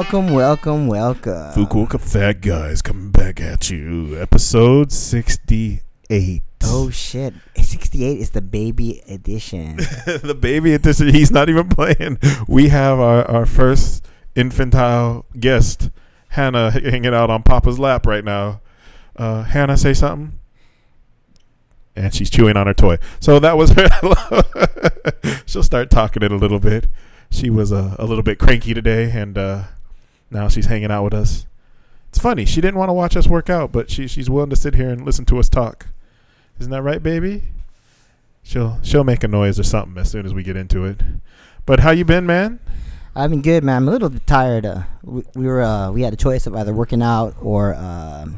Welcome, welcome, welcome. Fukuoka Fat Guys coming back at you. Episode 68. Oh shit! 68 is the baby edition. the baby edition, he's not even playing. We have our, our first infantile guest, Hannah, hanging out on Papa's lap right now. Uh, Hannah, say something. And she's chewing on her toy. So that was her. She'll start talking it a little bit. She was uh, a little bit cranky today, and uh, now she's hanging out with us. It's funny. She didn't want to watch us work out, but she she's willing to sit here and listen to us talk. Isn't that right, baby? She'll she'll make a noise or something as soon as we get into it. But how you been, man? I've been good, man. I'm a little tired. Uh, we, we were uh, we had a choice of either working out or um,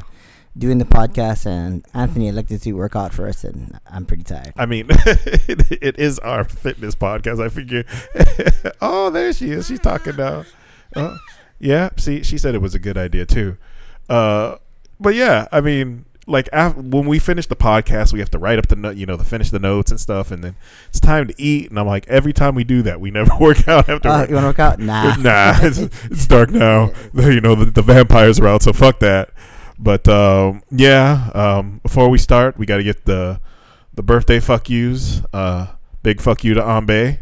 doing the podcast, and Anthony elected to work out first, and I'm pretty tired. I mean, it, it is our fitness podcast. I figure. oh, there she is. She's talking now. Uh, yeah. See, she said it was a good idea too. Uh, but yeah, I mean, like af- when we finish the podcast, we have to write up the no- you know the finish the notes and stuff, and then it's time to eat. And I'm like, every time we do that, we never work out after. Uh, you want to work out? Nah. nah, it's, it's dark now. you know the, the vampires are out, so fuck that. But um, yeah, um, before we start, we got to get the the birthday fuck yous. Uh, big fuck you to Ambe.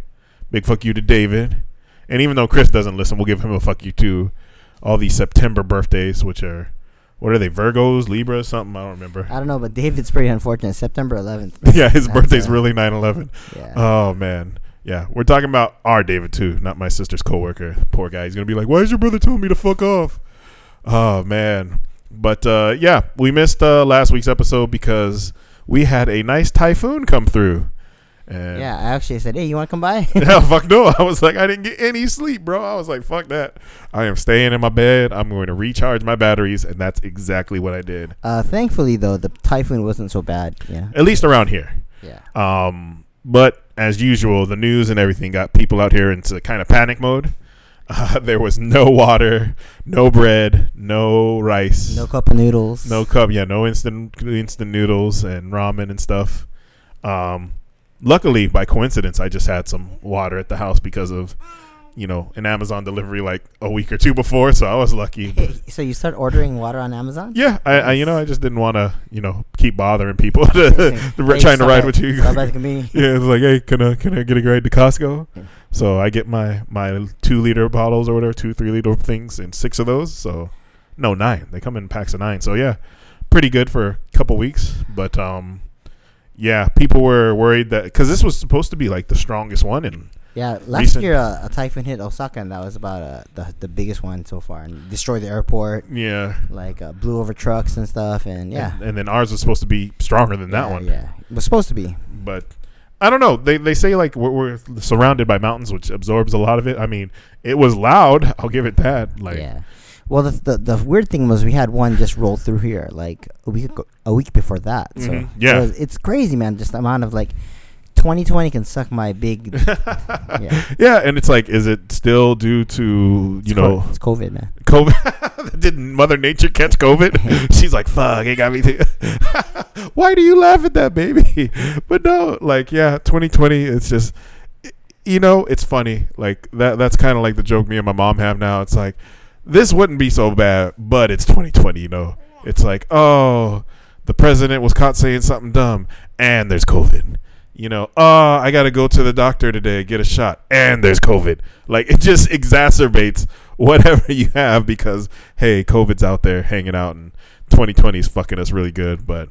Big fuck you to David. And even though Chris doesn't listen, we'll give him a fuck you too. All these September birthdays, which are what are they? Virgos, Libra, something I don't remember. I don't know, but David's pretty unfortunate. September 11th. yeah, his birthday's uh, really 9/11. Yeah. Oh man. Yeah, we're talking about our David too, not my sister's coworker. Poor guy. He's gonna be like, "Why is your brother telling me to fuck off?" Oh man. But uh, yeah, we missed uh, last week's episode because we had a nice typhoon come through. And yeah, I actually said, "Hey, you want to come by?" Hell, fuck no. I was like, I didn't get any sleep, bro. I was like, fuck that. I am staying in my bed. I'm going to recharge my batteries, and that's exactly what I did. uh, thankfully, though, the typhoon wasn't so bad. Yeah. At least around here. Yeah. Um, but as usual, the news and everything got people out here into kind of panic mode. Uh, there was no water, no bread, no rice, No cup of noodles. no cup, yeah, no instant instant noodles and ramen and stuff. Um, luckily, by coincidence, I just had some water at the house because of, you know, an Amazon delivery like a week or two before, so I was lucky. So you start ordering water on Amazon? Yeah, I, I you know I just didn't want to you know keep bothering people to, Hey, trying to ride at- with you. stop the convenience. yeah, it's like hey, can I can I get a ride to Costco? Yeah. So I get my my two liter bottles or whatever, two three liter things, and six of those. So no nine. They come in packs of nine. So yeah, pretty good for a couple weeks. But um, yeah, people were worried that because this was supposed to be like the strongest one and Yeah, last Recent- year uh, a typhoon hit Osaka, and that was about uh, the the biggest one so far, and destroyed the airport, yeah, like uh, blew over trucks and stuff, and yeah, and, and then ours was supposed to be stronger than that Yeah, one. Yeah, it was supposed to be. but I don't know. They they say like we're, we're surrounded by mountains, which absorbs a lot of it. I mean, it was loud. I'll give it that. Like, yeah. Well, the, the the weird thing was we had one just roll through here like a week ago, a week before that. So Mhm, yeah. it was- it's crazy, man. Just the amount of like, 2020 can suck my big. yeah. and it's like, is it still due to you it's know co- it's COVID, man. COVID? Did Mother Nature catch COVID? She's like, fuck, it got me. Too. Why do you laugh at that, baby? But no, like, yeah, 2020. It's just, you know, it's funny. Like that. That's kind of like the joke me and my mom have now. It's like, this wouldn't be so bad, but it's 2020. You know, it's like, oh, the president was caught saying something dumb, and there's COVID. You know, oh, I got to go to the doctor today, get a shot, and there's COVID. Like it just exacerbates whatever you have because hey, COVID's out there hanging out, and 2020 is fucking us really good. But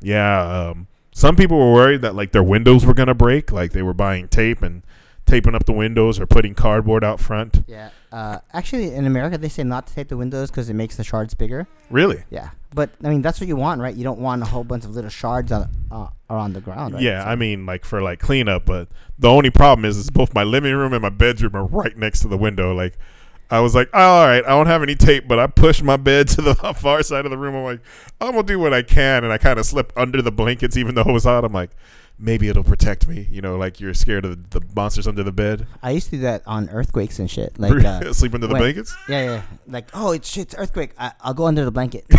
yeah, um, some people were worried that like their windows were gonna break, like they were buying tape and taping up the windows or putting cardboard out front. Yeah. Uh, actually, in America, they say not to tape the windows because it makes the shards bigger. Really? Yeah, but I mean that's what you want, right? You don't want a whole bunch of little shards on uh, around the ground, right? Yeah, So- I mean like for like cleanup, but the only problem is, is both my living room and my bedroom are right next to the window. Like I was like, oh, all right, I don't have any tape, but I pushed my bed to the far side of the room. I'm like, I'm gonna do what I can, and I kind of slipped under the blankets, even though it was hot. I'm like, maybe it'll protect me. You know, like you're scared of the, monsters under the bed. I used to do that on earthquakes and shit. Like, uh, Sleep under the when- blankets. yeah, yeah. Like, oh, it's shit, it's earthquake. I, I'll go under the blanket.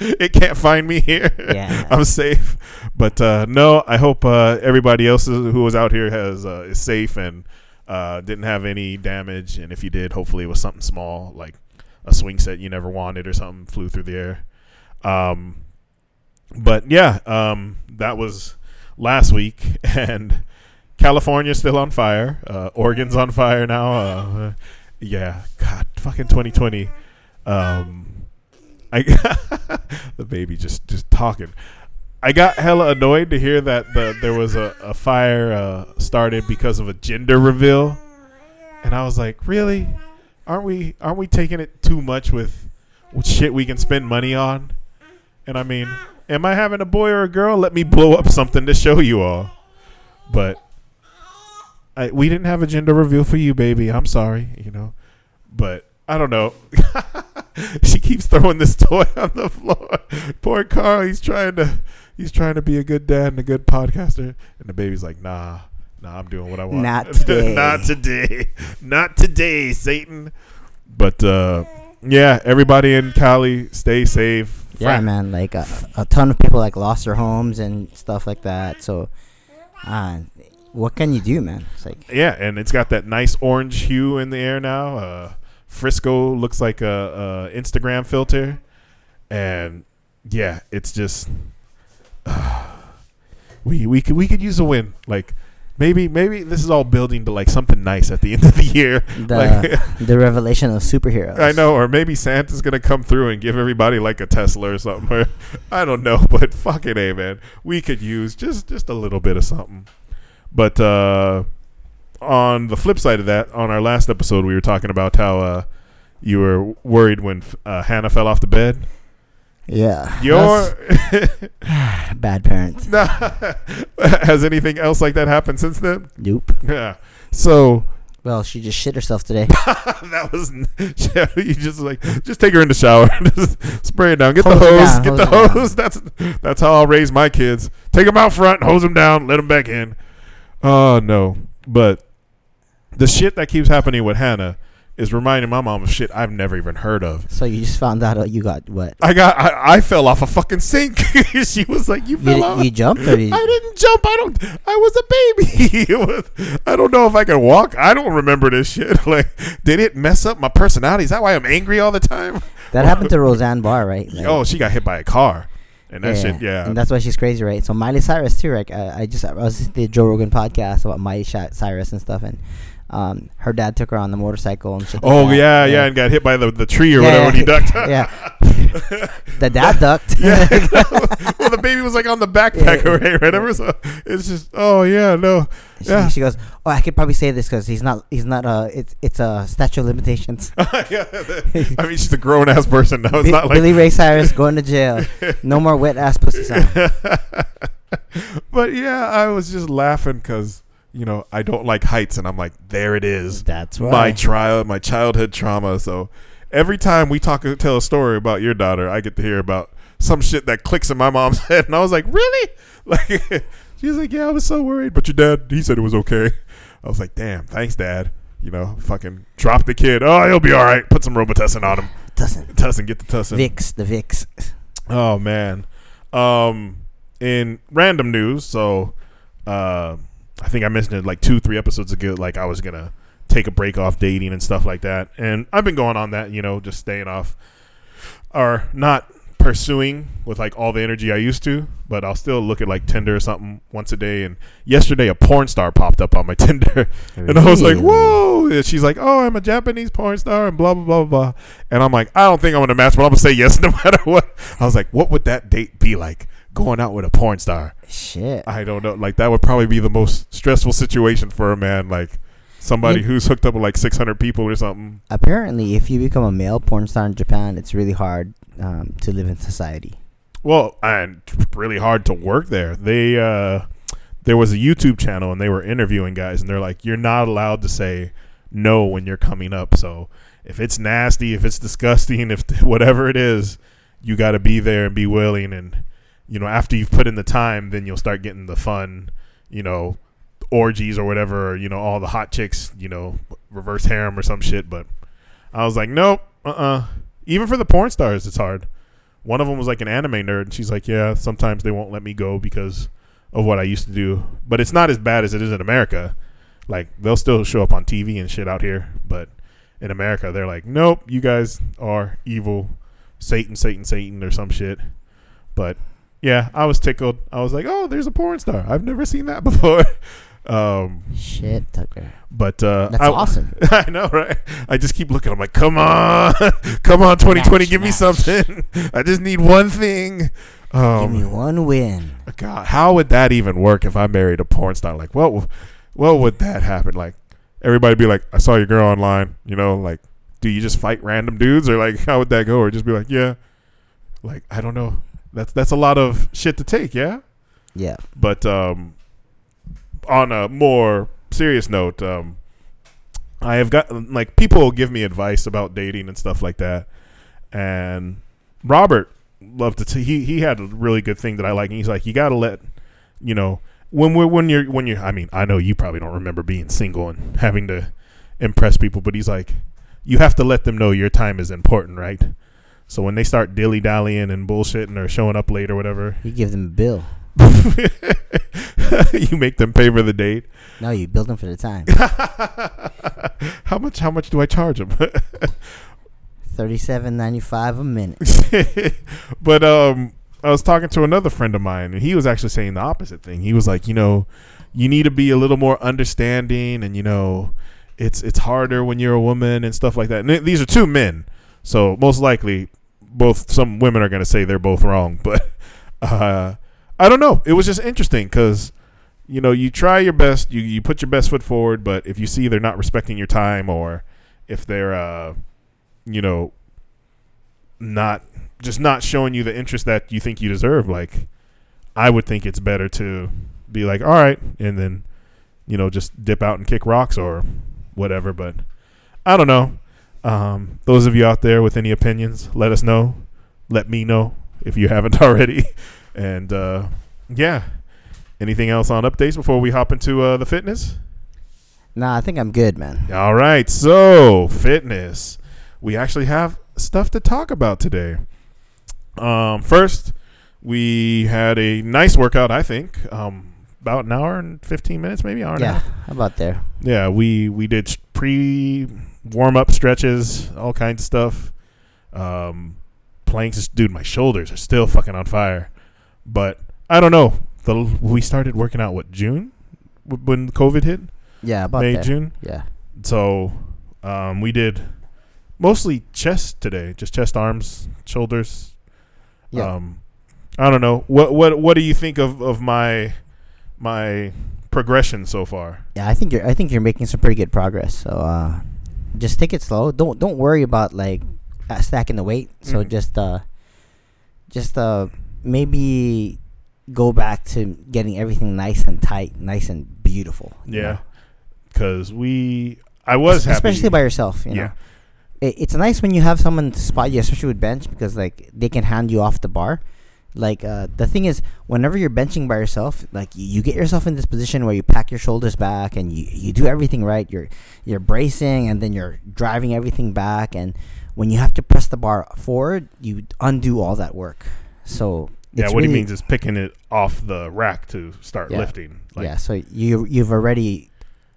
it can't find me here. Yeah. I'm safe. But uh, no, I hope uh, everybody else who was out here has uh, is safe and Uh, didn't have any damage, and if you did, hopefully it was something small, like a swing set you never wanted or something flew through the air. Um, but yeah, um, that was last week, and California's still on fire. Uh, Oregon's on fire now. Uh, yeah, God, fucking 2020. Um, I the baby just just talking. I got hella annoyed to hear that the, there was a, a fire uh, started because of a gender reveal, and I was like, really? Aren't we aren't we taking it too much with, with shit we can spend money on? And I mean, am I having a boy or a girl? Let me blow up something to show you all. But I, we didn't have a gender reveal for you, baby. I'm sorry, you know. But I don't know. she keeps throwing this toy on the floor. Poor Carl, he's trying to he's trying to be a good dad and a good podcaster, and the baby's like, nah, nah, I'm doing what I want. Not today. Not today. Not today, Satan. But uh, yeah, everybody in Cali, stay safe. Yeah, man. Like a, a ton of people like lost their homes and stuff like that. So, uh, what can you do, man? It's like Yeah, and it's got that nice orange hue in the air now. Uh, Frisco looks like a, a Instagram filter, and yeah, it's just we we could we could use a win. Like maybe maybe this is all building to like something nice at the end of the year. the Like, the revelation of superheroes. I know, or maybe Santa's gonna come through and give everybody like a Tesla or something. Or, I don't know, but fucking a man, we could use just just a little bit of something. But uh, on the flip side of that, on our last episode, we were talking about how uh, you were worried when uh, Hannah fell off the bed. Yeah. Your bad parents. has anything else like that happened since then? Nope. Yeah. So Well, she just shit herself today. that was you just like just take her in the shower, just spray it down, get Hose the hose, down, get hose the down. hose. That's that's how I'll raise my kids. Take them out front, hose them down, let them back in. Oh no, but the shit that keeps happening with Hannah is reminding my mom of shit I've never even heard of. so you just found out uh, you got what? I got I, I fell off a fucking sink. she was like, "You You, fell di- off." you jumped or you, I didn't jump. I don't. I was a baby. Was- I don't know if I can walk. I don't remember this shit. Like, did it mess up my personality? Is that why I'm angry all the time? that happened to Roseanne Barr, right? Like, oh, she got hit by a car, and that shit. Yeah. And that's why she's crazy, right? So Miley Cyrus too, right? Uh, I, I just I was the Joe Rogan podcast about Miley Cyrus and stuff, and um, her dad took her on the motorcycle and shit. like oh that. yeah, yeah, and got hit by the, the tree or Yeah, whatever when he ducked. yeah. The dad ducked. yeah. well, the baby was like on the backpack, Yeah. right? Whatever. So it's just, oh yeah, no, she, yeah. she goes, "Oh, I could probably say this because he's not. He's not. Uh, it's it's a statute of limitations." yeah. I mean, she's a grown ass person now. It's Bi- not like Billy Ray Cyrus going to jail. No more wet ass pussy song. but yeah, I was just laughing because you know I don't like heights, and I'm like, there it is, That's why. my trial, my childhood trauma. So every time we talk, tell a story about your daughter, I get to hear about some shit that clicks in my mom's head, and I was like, really? Like she's like, yeah, I was so worried, but your dad, he said it was okay. I was like, damn, thanks, dad. You know, fucking drop the kid. Oh, he'll be all right. Put some Robitussin on him. doesn't. Tussin, get the Tussin. Vicks, the Vicks. Oh man. Um in random news, so uh I think I mentioned it like two, three episodes ago, like I was gonna take a break off dating and stuff like that. And I've been going on that, you know, just staying off or not pursuing with like all the energy I used to, but I'll still look at like Tinder or something once a day. And yesterday a porn star popped up on my Tinder and I was like, whoa. And she's like, oh, I'm a Japanese porn star and blah, blah, blah, blah. And I'm like, I don't think I'm going to match, but I'm going to say yes no matter what. I was like, what would that date be like going out with a porn star? Shit. I don't know. Like, that would probably be the most stressful situation for a man. Like, somebody Yeah. who's hooked up with like 600 people or something. Apparently, if you become a male porn star in Japan, it's really hard um, to live in society. Well, and really hard to work there. They, uh, there was a YouTube channel and they were interviewing guys and they're like, you're not allowed to say no when you're coming up. So if it's nasty, if it's disgusting, if whatever it is, you got to be there and be willing. And, you know, after you've put in the time, then you'll start getting the fun, you know, orgies or whatever, or, you know, all the hot chicks, you know, reverse harem or some shit. But I was like, nope, uh uh Even for the porn stars, it's hard. One of them was like an anime nerd, and she's like, yeah, sometimes they won't let me go because of what I used to do. But it's not as bad as it is in America. Like they'll still show up on TV and shit out here, but in America they're like, nope, you guys are evil, Satan, Satan, Satan, or some shit. But yeah, I was tickled. I was like, oh, there's a porn star. I've never seen that before. um, Shit, Tucker. but uh, That's I, awesome. I know, right? I just keep looking. I'm like, come on, come on, 2020, Match, give me something. I just need one thing. Um, Give me one win. God, how would that even work if I married a porn star? Like, what, what would that happen? Like, everybody be like, I saw your girl online. You know, like, do you just fight random dudes, or like, how would that go? Or just be like, yeah, like, I don't know. That's that's a lot of shit to take, yeah. Yeah. But um, on a more serious note, um, I have got like people give me advice about dating and stuff like that, and Robert loved to. T- he he had a really good thing that I like. And he's like, you got to let you know when we're when you're when you're. I mean, I know you probably don't remember being single and having to impress people, but he's like, you have to let them know your time is important, right? So when they start dilly dallying and bullshitting or showing up late or whatever, You give them a bill. you make them pay for the date. No, you build them for the time. how much? How much do I charge them? Thirty-seven ninety-five a minute. but um, I was talking to another friend of mine, and he was actually saying the opposite thing. He was like, you know, you need to be a little more understanding, and you know, it's it's harder when you're a woman and stuff like that. And th- these are two men, so most likely, both some women are going to say they're both wrong. But uh, I don't know. It was just interesting because you know you try your best, you you put your best foot forward, but if you see they're not respecting your time or if they're uh, you know not just not showing you the interest that you think you deserve like i would think it's better to be like all right and then you know just dip out and kick rocks or whatever but i don't know um, those of you out there with any opinions let us know let me know if you haven't already and uh, yeah anything else on updates before we hop into uh, the fitness Nah, I think I'm good, man. all right, so fitness. We actually have stuff to talk about today. Um, first, we had a nice workout. I think um, about an hour and fifteen minutes, maybe hour and a half. how about there? Yeah, we we did pre warm up stretches, all kinds of stuff. Um, planks, dude, my shoulders are still fucking on fire. But I don't know. The we started working out what June W- when COVID hit, Yeah, about May there. June. Yeah. So um, we did mostly chest today, just chest, arms, shoulders. Yeah. Um, I don't know. What what what do you think of, of my my progression so far? Yeah, I think you're. I think you're making some pretty good progress. So, uh, just take it slow. Don't don't worry about like uh, stacking the weight. So Mhm. just uh, just uh, maybe go back to getting everything nice and tight, nice and beautiful. Yeah, because we I was happy. especially by yourself. You know, yeah, it, it's nice when you have someone to spot you, especially with bench, because like they can hand you off the bar. Like uh, the thing is, whenever you're benching by yourself, like you, you get yourself in this position where you pack your shoulders back and you, you do everything right. You're you're bracing and then you're driving everything back, and when you have to press the bar forward, you undo all that work. So yeah. What he means is picking it off the rack to start Yeah. lifting. Like, yeah. So you you've already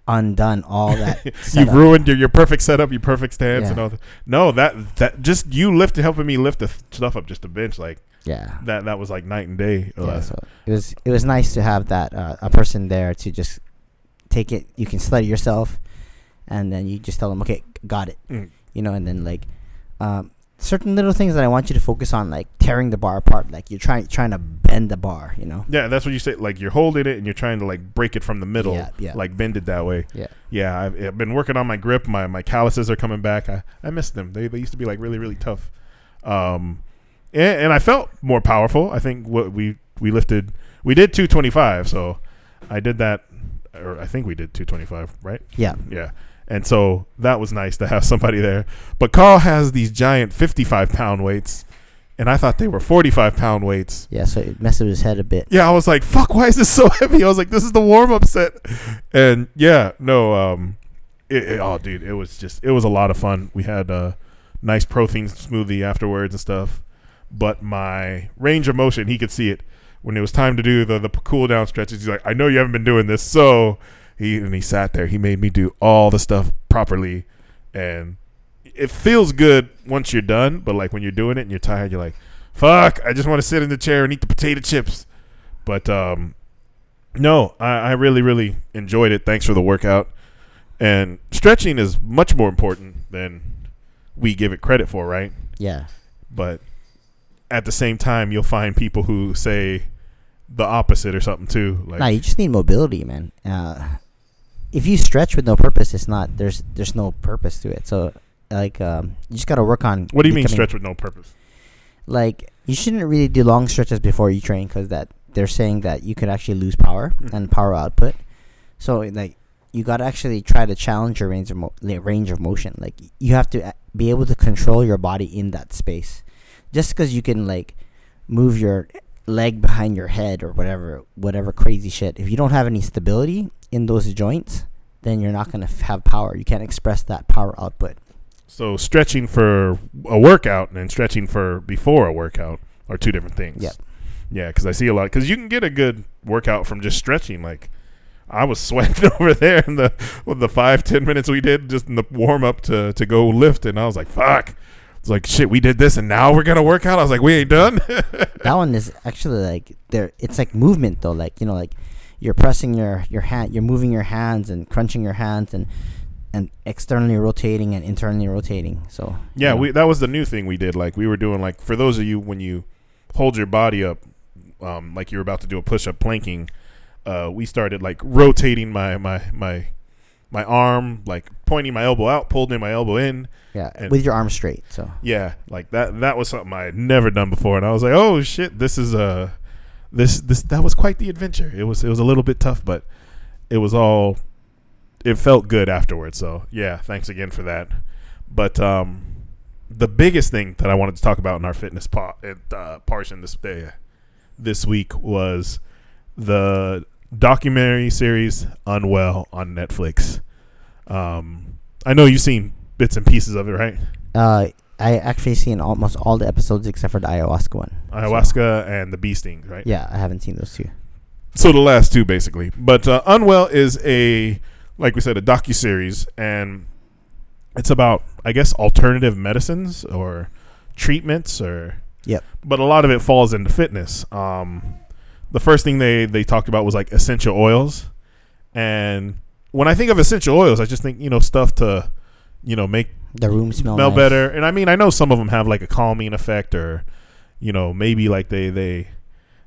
undone all that. You've ruined your, your perfect setup, your perfect stance, Yeah. and all. That. No, that that just you lifting, helping me lift the stuff up just a bench like Yeah. that. That was like night and day. Yeah, so it was it was nice to have that uh, a person there to just take it. You can study yourself, and then you just tell them, okay, got it. Mm. You know, and then like um, certain little things that I want you to focus on, like tearing the bar apart. Like you're trying trying to bend the bar. You know. Yeah, that's what you say. Like you're holding it and you're trying to like break it from the middle, Yeah, yeah. like bend it that way. Yeah. Yeah, I've, I've been working on my grip. My my calluses are coming back. I I miss them. They they used to be like really really tough. Um, and, and I felt more powerful. I think what we we lifted we did 225. So I did that, or I think we did 225, right? Yeah. Yeah. And so that was nice to have somebody there. But Carl has these giant 55 pound weights, and I thought they were 45 pound weights. Yeah. So it messed with his head a bit. Yeah, I was like, "Fuck! Why is this so heavy?" I was like, "This is the warm up set," and yeah, no, um, it, it- oh, dude, it was just it was a lot of fun. We had a nice protein smoothie afterwards and stuff. But my range of motion, he could see it when it was time to do the the cool down stretches. He's like, "I know you haven't been doing this, so He and he sat there. He made me do all the stuff properly, and it feels good once you're done. But like when you're doing it and you're tired, you're like, "Fuck! I just want to sit in the chair and eat the potato chips." But um, no, I, I really really enjoyed it. Thanks for the workout. And stretching is much more important than we give it credit for, right? Yeah. But at the same time, you'll find people who say the opposite or something too. Like, nah, you just need mobility, man. Uh, if you stretch with no purpose, it's not there's there's no purpose to it. So like um, you just gotta work on. what do you mean stretch with no purpose? Like you shouldn't really do long stretches before you train because that they're saying that you could actually lose power Mhm. and power output. So like you gotta actually try to challenge your range of mo- range of motion. Like you have to be able to control your body in that space. Just because you can like move your leg behind your head or whatever whatever crazy shit if you don't have any stability in those joints then you're not going to have power you can't express that power output So stretching for a workout and stretching for before a workout are two different things. Yep. Yeah, because I see a lot. Because you can get a good workout from just stretching. Like I was sweating over there in the with the five ten minutes we did just in the warm up to to go lift, and I was like, "Fuck." It's like shit. We did this, and now we're gonna work out. I was like, "We ain't done." that one is actually like there it's like movement though like you know like you're pressing your your hand you're moving your hands and crunching your hands and and externally rotating and internally rotating so Yeah, you know. we that was the new thing we did. Like we were doing like for those of you when you hold your body up, um, like you're about to do a push up planking, uh, we started like rotating my my my my arm, like pointing my elbow out, pulling my elbow in. yeah and- with your arms straight so Yeah, like that. That was something I had never done before, and I was like, oh shit, this is uh this this that was quite the adventure. It was it was a little bit tough, but it was all it felt good afterwards. So yeah, thanks again for that. But um, the biggest thing that I wanted to talk about in our fitness po- uh, portion this day, this week was the documentary series Unwell on Netflix. Um, I know you've seen bits and pieces of it, right? uh i actually seen almost all the episodes except for the ayahuasca one So, Ayahuasca and the bee stings, right? yeah i haven't seen those two So the last two, basically. But uh, Unwell is a, like we said, a docu series, and it's about, I guess, alternative medicines or treatments, or Yep. But a lot of it falls into fitness. Um, the first thing they they talked about was like essential oils, and when I think of essential oils, I just think you know stuff to, you know, make the room smell, smell nice. better. And I mean, I know some of them have like a calming effect, or you know, maybe like they they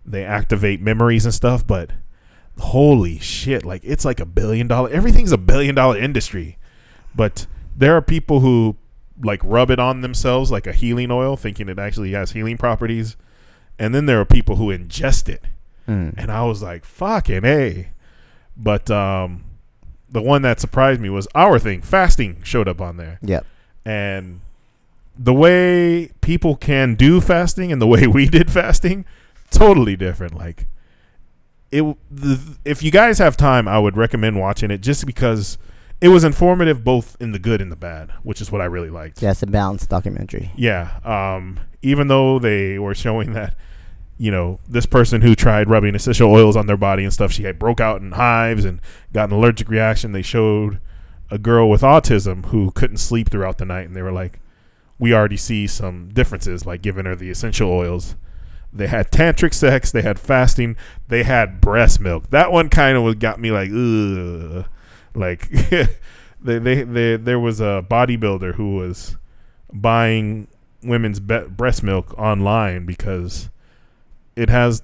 they activate memories and stuff. But holy shit, like it's like a billion dollar. Everything's a billion dollar industry, but there are people who like rub it on themselves like a healing oil, thinking it actually has healing properties. And then there are people who ingest it Mm. and I was like, "Fucking a." But um, the one that surprised me was our thing. Fasting showed up on there, yep and the way people can do fasting and the way we did fasting, totally different. Like it. The, if you guys have time, I would recommend watching it just because it was informative both in the good and the bad, which is what I really liked. yeah it's a balanced documentary Yeah. Um, even though they were showing that, you know, this person who tried rubbing essential oils on their body and stuff, she had broke out in hives and got an allergic reaction. They showed a girl with autism who couldn't sleep throughout the night, and they were like, "We already see some differences like giving her the essential oils." They had tantric sex. They had fasting. They had breast milk. That one kind of got me like, ugh. Like, they, they, they, there was a bodybuilder who was buying women's be- breast milk online because it has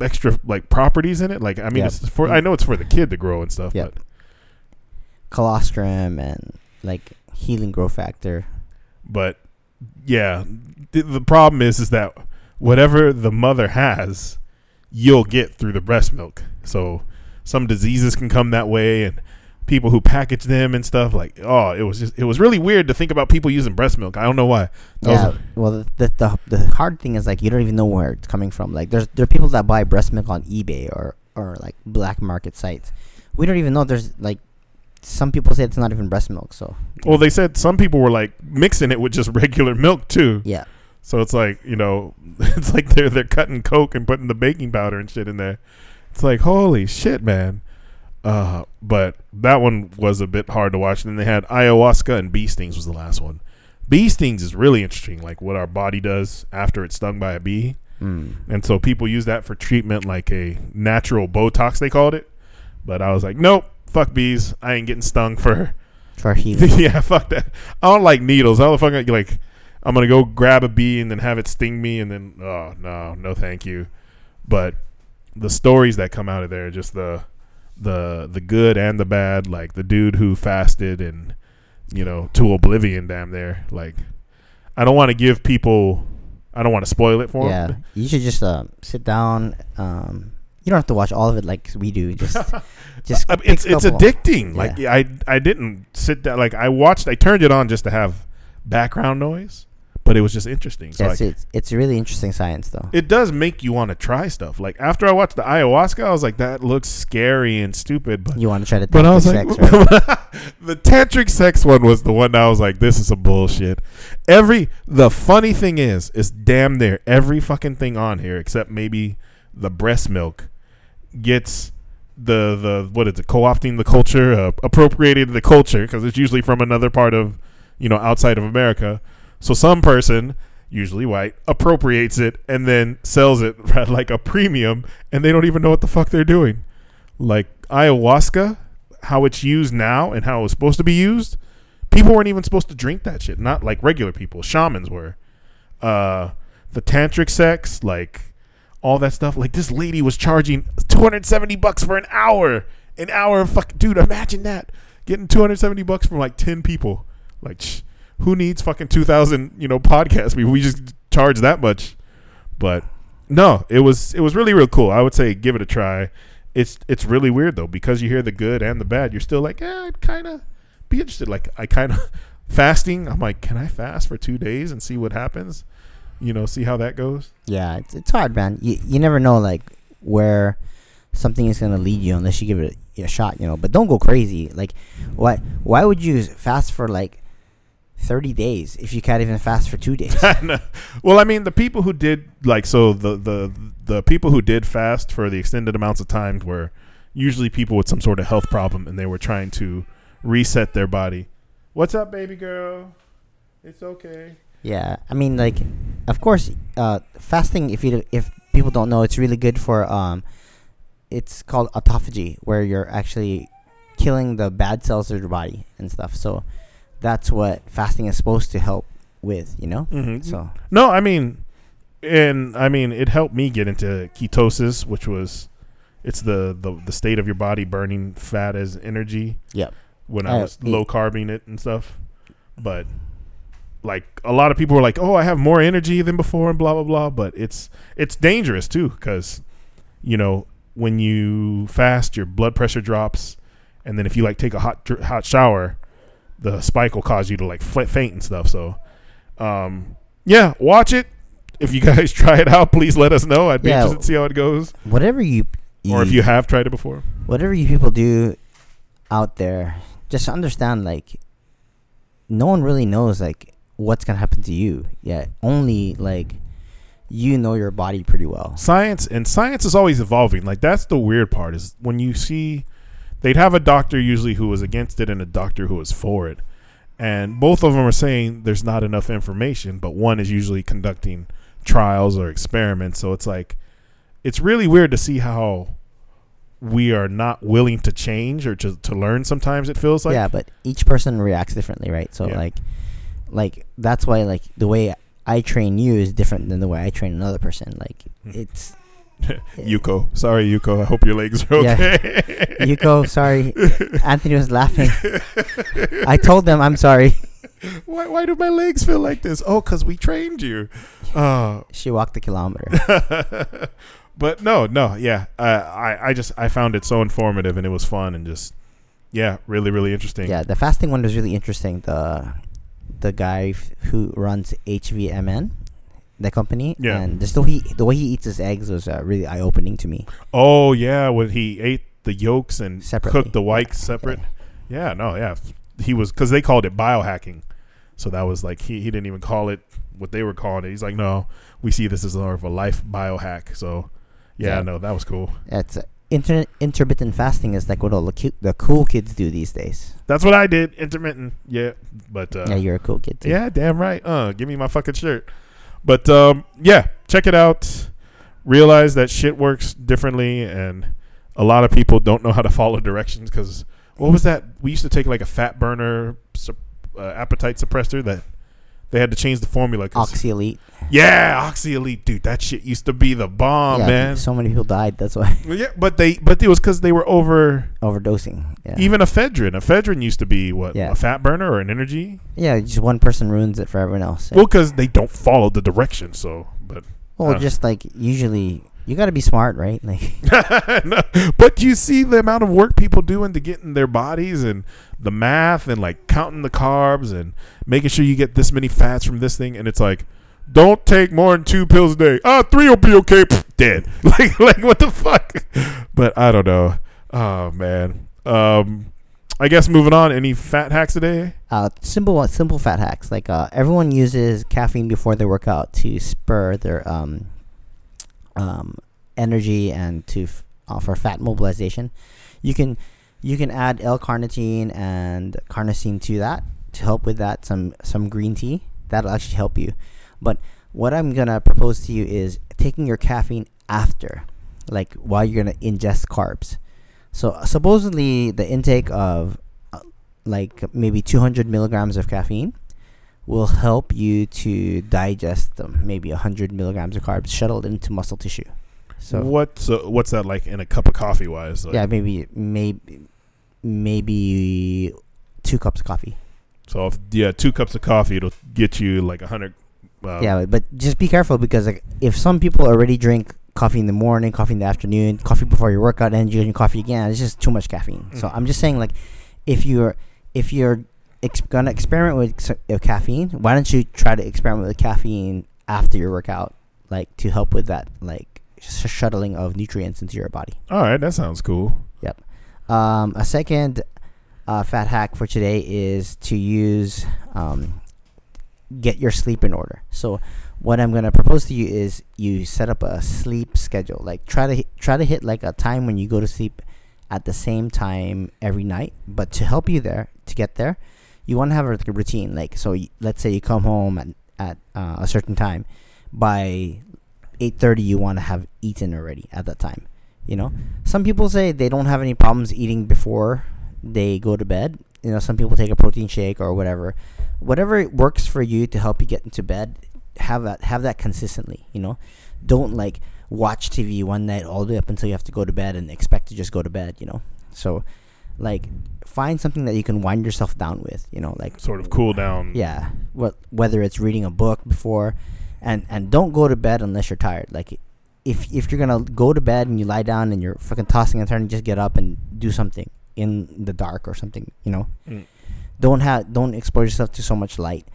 extra like properties in it. Like, I mean, Yep. it's for I know it's for the kid to grow and stuff, Yep. but colostrum and like healing growth factor but yeah, the, the problem is is that whatever the mother has, you'll get through the breast milk. So some diseases can come that way, and people who package them and stuff like oh, it was just it was really weird to think about people using breast milk. I don't know why. That yeah a- well the, the the the hard thing is like you don't even know where it's coming from like there's there are people that buy breast milk on ebay or or like black market sites we don't even know there's like some people say it's not even breast milk so well, they said some people were like mixing it with just regular milk too. yeah So it's like you know, it's like they're they're cutting coke and putting the baking powder and shit in there. It's like holy shit, man. Uh, but that one was a bit hard to watch. And then they had ayahuasca and bee stings was the last one. Bee stings is really interesting, like what our body does after it's stung by a bee. Mm. And so people use that for treatment, like a natural Botox, they called it. But I was like, nope, fuck bees. I ain't getting stung for. For healing. yeah, fuck that. I don't like needles. How the fuck, I- like, I'm gonna go grab a bee and then have it sting me, and then oh no, no, thank you. But the stories that come out of there, just the the the good and the bad, like the dude who fasted and you know to oblivion, damn there. Like, I don't want to give people. I don't want to spoil it for yeah, them. you should just uh, sit down. Um, you don't have to watch all of it like we do. Just, just it's it's addicting. Like I I didn't sit down. Like I watched. I turned it on just to have background noise, but it was just interesting. So Yes, like, it's it's really interesting science though. it does make you want to try stuff. Like after I watched the ayahuasca, I was like, that looks scary and stupid. But You want to try to but I was tantric like, sex, right? the tantric sex one was the one that I was like, this is some bullshit. Every the funny thing is, is damn near every fucking thing on here except maybe the breast milk gets the the what is it co-opting the culture uh, appropriating the culture because it's usually from another part of you know outside of america so some person usually white appropriates it and then sells it at like a premium and they don't even know what the fuck they're doing like ayahuasca how it's used now and how it was supposed to be used people weren't even supposed to drink that shit not like regular people shamans were uh the tantric sex like all that stuff. Like this lady was charging 270 bucks for an hour. An hour of fuck dude, imagine that. Getting 270 bucks from like 10 people. Like who needs fucking 2000, you know, podcasts? We we just charge that much. But no, it was it was really real cool. I would say give it a try. It's it's really weird though because you hear the good and the bad. You're still like, "Yeah, I'd kind of be interested." Like I kind of fasting, I'm like, "Can I fast for 2 days and see what happens?" You know, see how that goes. Yeah, it's it's hard, man. You you never know like where something is gonna lead you unless you give it a, a shot, you know. But don't go crazy. Like, why why would you fast for like thirty days if you can't even fast for two days? Well, I mean, the people who did like so the the the people who did fast for the extended amounts of time were usually people with some sort of health problem, and they were trying to reset their body. What's up, baby girl? It's okay. Yeah, I mean, like, of course, uh, fasting. If you if people don't know, it's really good for um, it's called autophagy, where you're actually killing the bad cells of your body and stuff. So that's what fasting is supposed to help with, you know. Mm-hmm. So No, I mean, and I mean, it helped me get into ketosis, which was it's the the, the state of your body burning fat as energy. Yep. When I Uh, was low carbing it and stuff, but like a lot of people were like, "Oh, I have more energy than before," and blah blah blah. But it's it's dangerous too because you know when you fast, your blood pressure drops, and then if you like take a hot hot shower, the spike will cause you to like faint and stuff. So, um, yeah, watch it. If you guys try it out, please let us know. I'd be Yeah. interested to see how it goes, whatever you, or if you have tried it before. whatever you people do out there, just understand like no one really knows like what's gonna happen to you. Yeah, only like you know your body pretty well. science and science is always evolving like that's the weird part is when you see they'd have a doctor usually who was against it and a doctor who was for it and both of them are saying there's not enough information but one is usually conducting trials or experiments so it's like it's really weird to see how we are not willing to change or to, to learn sometimes it feels like yeah, but each person reacts differently, right? So Yeah. like, like that's why like the way I train you is different than the way I train another person. Like Mhm. it's yuko sorry yuko i hope your legs are Yeah. okay Yuko. Sorry, Anthony was laughing. I told them I'm sorry. why, why do my legs feel like this oh because we trained you uh, She walked a kilometer. but no, no, yeah. Uh, I I just I found it so informative and it was fun and just yeah, really really interesting. Yeah, the fasting one was really interesting. The the guy f- who runs HVMN, the company, Yeah. and just the way he, the way he eats his eggs was uh, really eye opening to me. Oh yeah, when he ate the yolks and Separately. cooked the whites separate. Yeah, no, yeah. He was because they called it biohacking, so that was like he he didn't even call it what they were calling it. He's like, no, we see this as more of a life biohack. So yeah, Yeah. no, that was cool. It's uh, inter- intermittent fasting is like what all the, cu- the cool kids do these days. That's what I did. Intermittent. Yeah, but uh, yeah, you're a cool kid too. Yeah, damn right. Uh, give me my fucking shirt. But um, yeah, check it out. Realize that shit works differently, and a lot of people don't know how to follow directions. Because what was that? We used to take like a fat burner uh, appetite suppressor that they had to change the formula. Oxy Elite. yeah, Oxy Elite, dude. That shit used to be the bomb, yeah, man. so many people died. That's why yeah, but they, but it was because they were over. overdosing. Yeah, Even ephedrine. Ephedrine used to be what Yeah. a fat burner or an energy. yeah, just one person ruins it for everyone else. Well, because they don't follow the directions. So, but Well, uh, just like usually, you got to be smart, right? Like, No, but you see the amount of work people do into getting their bodies and the math and like counting the carbs and making sure you get this many fats from this thing? And it's like don't take more than two pills a day. Ah three will be okay. Pfft, dead. Like like what the fuck? But i don't know. Oh man. Um i guess moving on. Any fat hacks today? Uh, simple, simple fat hacks. Like, uh, everyone uses caffeine before they work out to spur their um, um, energy and to f- for fat mobilization. You can you can add L-carnitine and carnosine to that to help with that. Some some green tea that'll actually help you. But what I'm gonna propose to you is taking your caffeine after, like while you're gonna ingest carbs. So supposedly the intake of uh, like maybe 200 milligrams of caffeine will help you to digest them, maybe 100 milligrams of carbs shuttled into muscle tissue. So what's uh, what's that like in a cup of coffee wise like, yeah, maybe maybe maybe two cups of coffee. so if yeah two cups of coffee it'll get you like a hundred uh, yeah, but just be careful because like if some people already drink coffee in the morning, coffee in the afternoon, coffee before your workout, and you drink coffee again, it's just too much caffeine. So Mhm. I'm just saying like if you're if you're ex- gonna experiment with uh, caffeine, why don't you try to experiment with caffeine after your workout, like to help with that like sh- shuttling of nutrients into your body. all right that sounds cool Yep. Um, a second uh, fat hack for today is to use um, get your sleep in order. So what I'm gonna propose to you is you set up a sleep schedule. Like try to hit- try to hit like a time when you go to sleep at the same time every night. But to help you there to get there, you want to have a routine. Like so, y- let's say you come home at at uh, a certain time. By eight thirty, you want to have eaten already at that time. You know, some people say they don't have any problems eating before they go to bed. You know, some people take a protein shake or whatever. Whatever works for you to help you get into bed, have that have that consistently, you know. Don't like watch TV one night all the way up until you have to go to bed and expect to just go to bed, you know. So like find something that you can wind yourself down with, you know, like sort of cool down yeah, what whether it's reading a book before, and and don't go to bed unless you're tired. Like, if if you're gonna go to bed and you lie down and you're fucking tossing and turning, just get up and do something in the dark or something. You know, Mm. don't have don't expose yourself to so much light,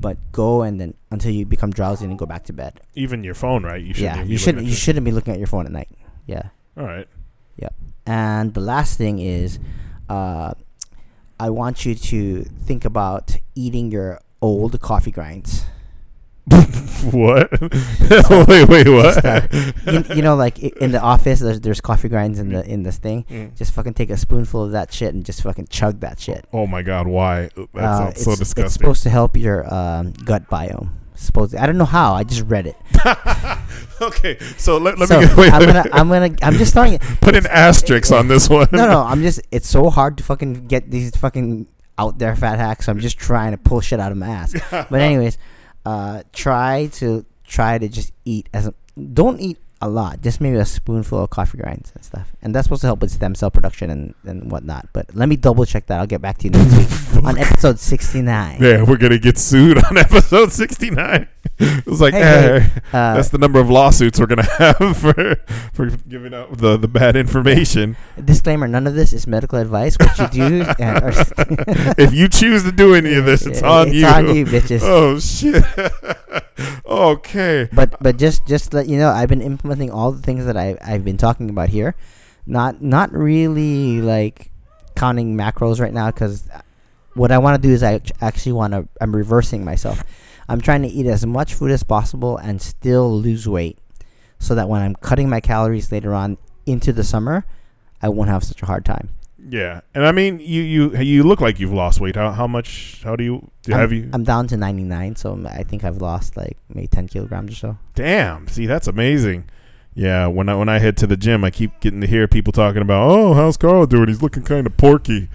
but go and then until you become drowsy and go back to bed. even your phone right you shouldn't yeah, be you looking shouldn't you shouldn't be looking at your phone at night. Yeah. all right And the last thing is, uh, I want you to think about eating your old coffee grinds. what wait wait what Just, uh, you, you know, like in the office, there's there's coffee grinds in the in this thing. Mm. Just fucking take a spoonful of that shit and just fucking chug that shit. oh my god why that Uh, sounds so disgusting It's supposed to help your um, gut biome. Supposed, I don't know how. I just read it. okay so let, let so me get, wait, I'm gonna, I'm gonna, I'm just throwing put an asterisk on this one No, no, I'm just. It's so hard to fucking get these fucking out there fat hacks. I'm just trying to pull shit out of my ass. But anyways, uh, try to try to just eat as a, don't eat a lot, just maybe a spoonful of coffee grinds and stuff, and that's supposed to help with stem cell production and and whatnot. But let me double check that. I'll get back to you next week on episode sixty nine. yeah we're gonna get sued on episode 69 it was like Hey, eh, hey, Uh, that's the number of lawsuits we're gonna have for for giving out the the bad information disclaimer: None of this is medical advice. What you do, uh, if you choose to do any of this it's on it's you on you, bitches. oh shit okay but but just just to let you know, I've been implementing all the things that I I've been talking about here. Not not really like counting macros right now because uh, what I want to do is I actually want to I'm reversing myself. I'm trying to eat as much food as possible and still lose weight, so that when I'm cutting my calories later on into the summer, I won't have such a hard time. Yeah, and I mean, you you you look like you've lost weight. How how much? How do you do? I'm, Have you? I'm down to 99, so I think I've lost like maybe 10 kilograms or so. Damn. See, that's amazing. Yeah, when I when I head to the gym, I keep getting to hear people talking about, "Oh, how's Carl doing? He's looking kind of porky."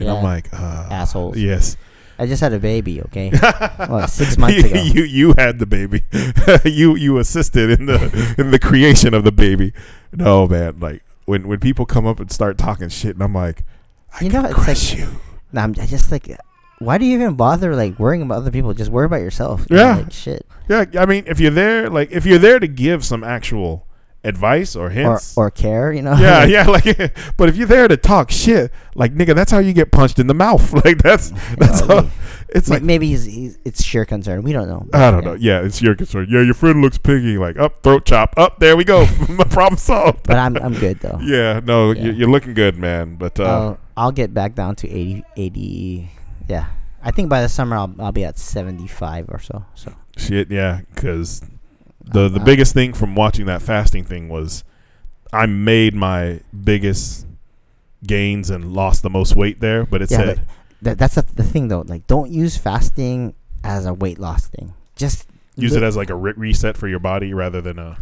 And I'm like, uh, Assholes. Yes. I just had a baby, okay? Six months ago. you you had the baby. you you assisted in the in the creation of the baby. No man, like when when people come up and start talking shit, and I'm like, I You know, it's like- crush you. Nah, I'm just like, why do you even bother like worrying about other people? Just worry about yourself. you know, Yeah. like, shit. Yeah, I mean, if you're there, like if you're there to give some actual advice or Or hints, or care, you know? yeah, yeah, like, but if you're there to talk shit, like nigga, that's how you get punched in the mouth. Like that's that's how. It's may- like maybe he's, he's it's sheer concern. We don't know. I don't know. Yeah, it's your concern. Yeah, your friend looks piggy. Like up, throat chop. Up, there we go. My problem solved. But I'm I'm good though. Yeah, no, Yeah. You, you're looking good, man. But uh, I'll, I'll get back down to 80, 80 Yeah, I think by the summer I'll I'll be at seventy five or so. So shit, yeah, because the the uh, biggest thing from watching that fasting thing was I made my biggest gains and lost the most weight there. But it Yeah, said, that that's the, the thing though. Like, don't use fasting as a weight loss thing. Just use look- it as like a re- reset for your body rather than a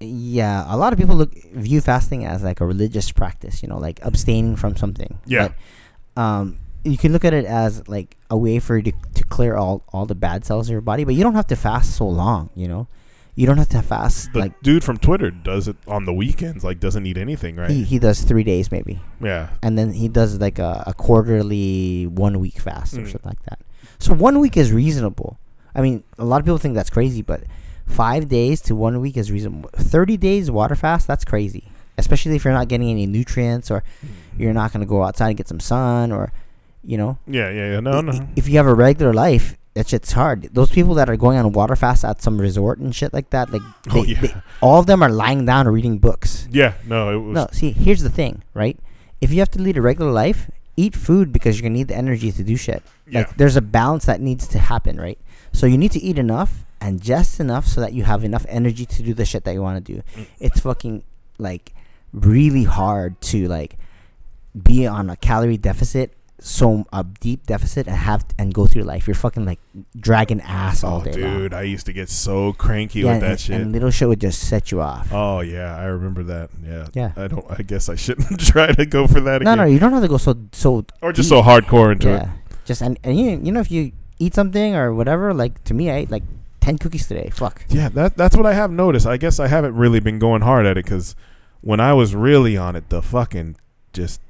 yeah. A lot of people look view fasting as like a religious practice. You know, like abstaining from something. Yeah. But, um, you can look at it as like a way for you to, to clear all all the bad cells in your body, but you don't have to fast so long. You know, you don't have to fast the like dude from Twitter does it on the weekends. Like doesn't eat anything, right? he, he does three days maybe. yeah, and then he does like a, a quarterly one week fast or Mm. something like that. So one week is reasonable. I mean, a lot of people think that's crazy, but five days to one week is reasonable. Thirty days water fast, that's crazy. Especially if you're not getting any nutrients or you're not gonna go outside and get some sun or you know. yeah, yeah, yeah. No, i- no. If you have a regular life, that shit's hard. Those people that are going on water fast at some resort and shit like that, like Oh yeah, they- all of them are lying down reading books. yeah. No, it was. No, see, here's the thing, right? If you have to lead a regular life, eat food because you're gonna need the energy to do shit. yeah, Like there's a balance that needs to happen, right? So you need to eat enough and just enough so that you have enough energy to do the shit that you want to do. Mm. It's fucking like really hard to like be on a calorie deficit, so a deep deficit, and have and go through life. You're fucking like dragging ass all oh, day dude, long. I used to get so cranky Yeah, with that and, shit. and little shit would just set you off. oh yeah, I remember that. Yeah, Yeah. I don't. I guess I shouldn't try to go for that no, again. no, you don't have to go so so or just deep. so hardcore into it. yeah. Just and, and you you know if you eat something or whatever, like to me, I ate like ten cookies today. Fuck. Yeah, that that's what I have noticed. I guess I haven't really been going hard at it because when I was really on it, the fucking just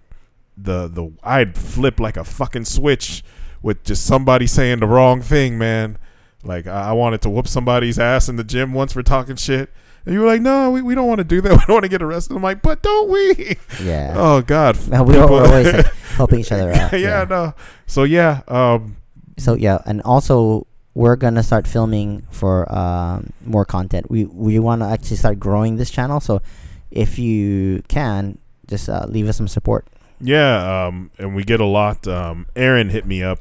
the the I'd flip like a fucking switch with just somebody saying the wrong thing, man. Like I, I wanted to whoop somebody's ass in the gym once for talking shit. And you were like, no, we, we don't want to do that. We don't want to get arrested. I'm like, but don't we? Yeah. Oh God. Uh, we were People- always like, helping each other out. yeah, no. So yeah, um, So yeah, and also we're gonna start filming for um, more content. We we want to actually start growing this channel. So if you can, just uh, leave us some support. Yeah, um, and we get a lot. Um, Aaron hit me up.